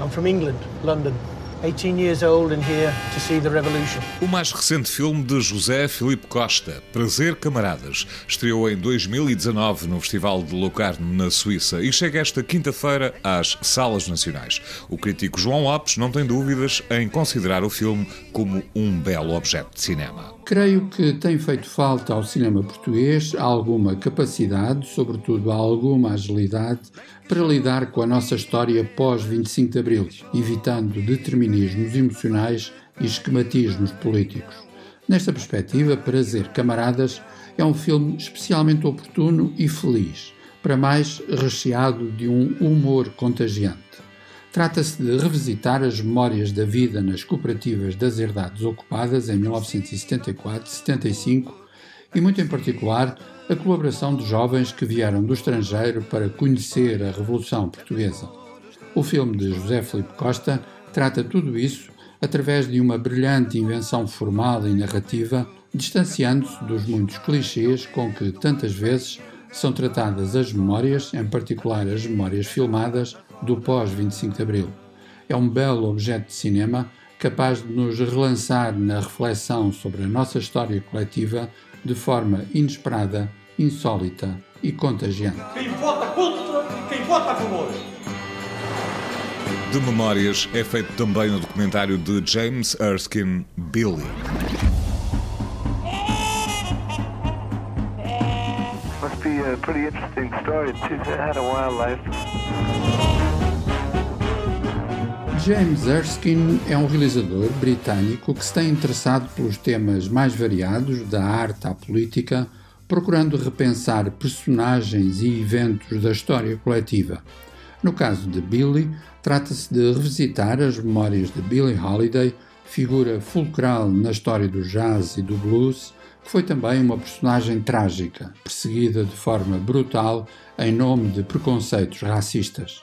I'm from England, London. 18 years old and here to see the revolution. O mais recente filme de José Filipe Costa, Prazer Camaradas, estreou em 2019 no Festival de Locarno, na Suíça, e chega esta quinta-feira às salas nacionais. O crítico João Lopes não tem dúvidas em considerar o filme como um belo objeto de cinema. Creio que tem feito falta ao cinema português alguma capacidade, sobretudo alguma agilidade, para lidar com a nossa história pós 25 de Abril, evitando determinismos emocionais e esquematismos políticos. Nesta perspectiva, Prazer Camaradas é um filme especialmente oportuno e feliz, para mais recheado de um humor contagiante. Trata-se de revisitar as memórias da vida nas cooperativas das herdades ocupadas em 1974-75 e, muito em particular, a colaboração de jovens que vieram do estrangeiro para conhecer a Revolução Portuguesa. O filme de José Felipe Costa trata tudo isso através de uma brilhante invenção formal e narrativa, distanciando-se dos muitos clichês com que tantas vezes são tratadas as memórias, em particular as memórias filmadas, do pós-25 de Abril. É um belo objeto de cinema capaz de nos relançar na reflexão sobre a nossa história coletiva de forma inesperada, insólita e contagiante. Quem vota contra quem vota a favor. De memórias é feito também o documentário de James Erskine Billy. Must be a pretty interesting story. She's had a wild life. James Erskine é um realizador britânico que se tem interessado pelos temas mais variados, da arte à política, procurando repensar personagens e eventos da história coletiva. No caso de Billy, trata-se de revisitar as memórias de Billie Holiday, figura fulcral na história do jazz e do blues, que foi também uma personagem trágica, perseguida de forma brutal em nome de preconceitos racistas.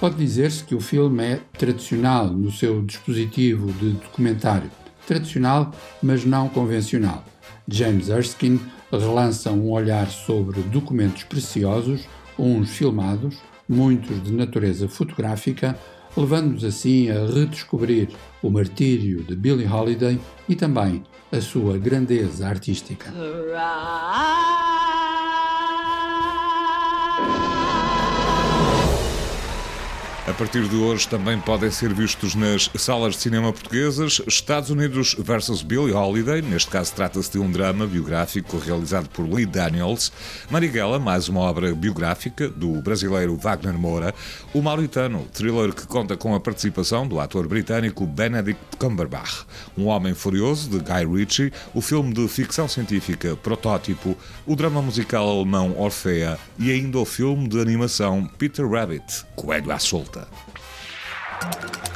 Pode dizer-se que o filme é tradicional no seu dispositivo de documentário. Tradicional, mas não convencional. James Erskine relança um olhar sobre documentos preciosos, uns filmados, muitos de natureza fotográfica, levando-nos assim a redescobrir o martírio de Billie Holiday e também a sua grandeza artística. A partir de hoje também podem ser vistos nas salas de cinema portuguesas Estados Unidos vs Billie Holiday, neste caso trata-se de um drama biográfico realizado por Lee Daniels, Marighella, mais uma obra biográfica do brasileiro Wagner Moura, O Mauritano, thriller que conta com a participação do ator britânico Benedict Cumberbatch, Um Homem Furioso, de Guy Ritchie, o filme de ficção científica Protótipo, o drama musical alemão Orfea e ainda o filme de animação Peter Rabbit, Coelho à Solta. Крафта. Thank you